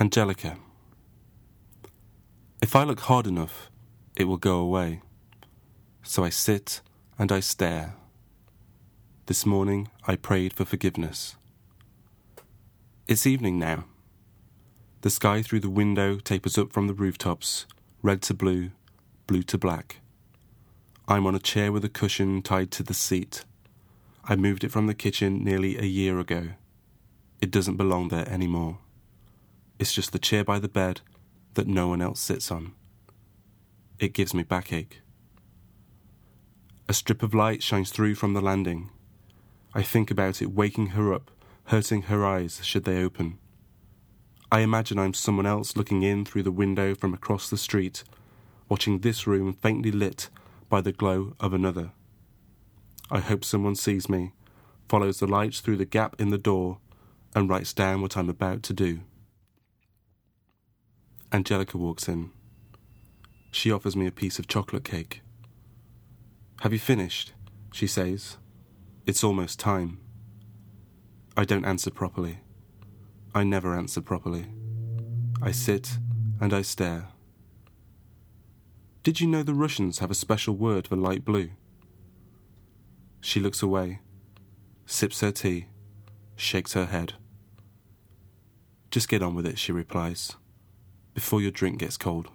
Angelica. If I look hard enough, it will go away. So I sit and I stare. This morning I prayed for forgiveness. It's evening now. The sky through the window tapers up from the rooftops, red to blue, blue to black. I'm on a chair with a cushion tied to the seat. I moved it from the kitchen nearly a year ago. It doesn't belong there anymore. It's just the chair by the bed that no one else sits on. It gives me backache. A strip of light shines through from the landing. I think about it waking her up, hurting her eyes should they open. I imagine I'm someone else looking in through the window from across the street, watching this room faintly lit by the glow of another. I hope someone sees me, follows the light through the gap in the door, and writes down what I'm about to do. Angelica walks in. She offers me a piece of chocolate cake. Have you finished? She says. It's almost time. I don't answer properly. I never answer properly. I sit and I stare. Did you know the Russians have a special word for light blue? She looks away, sips her tea, shakes her head. Just get on with it, she replies, before your drink gets cold.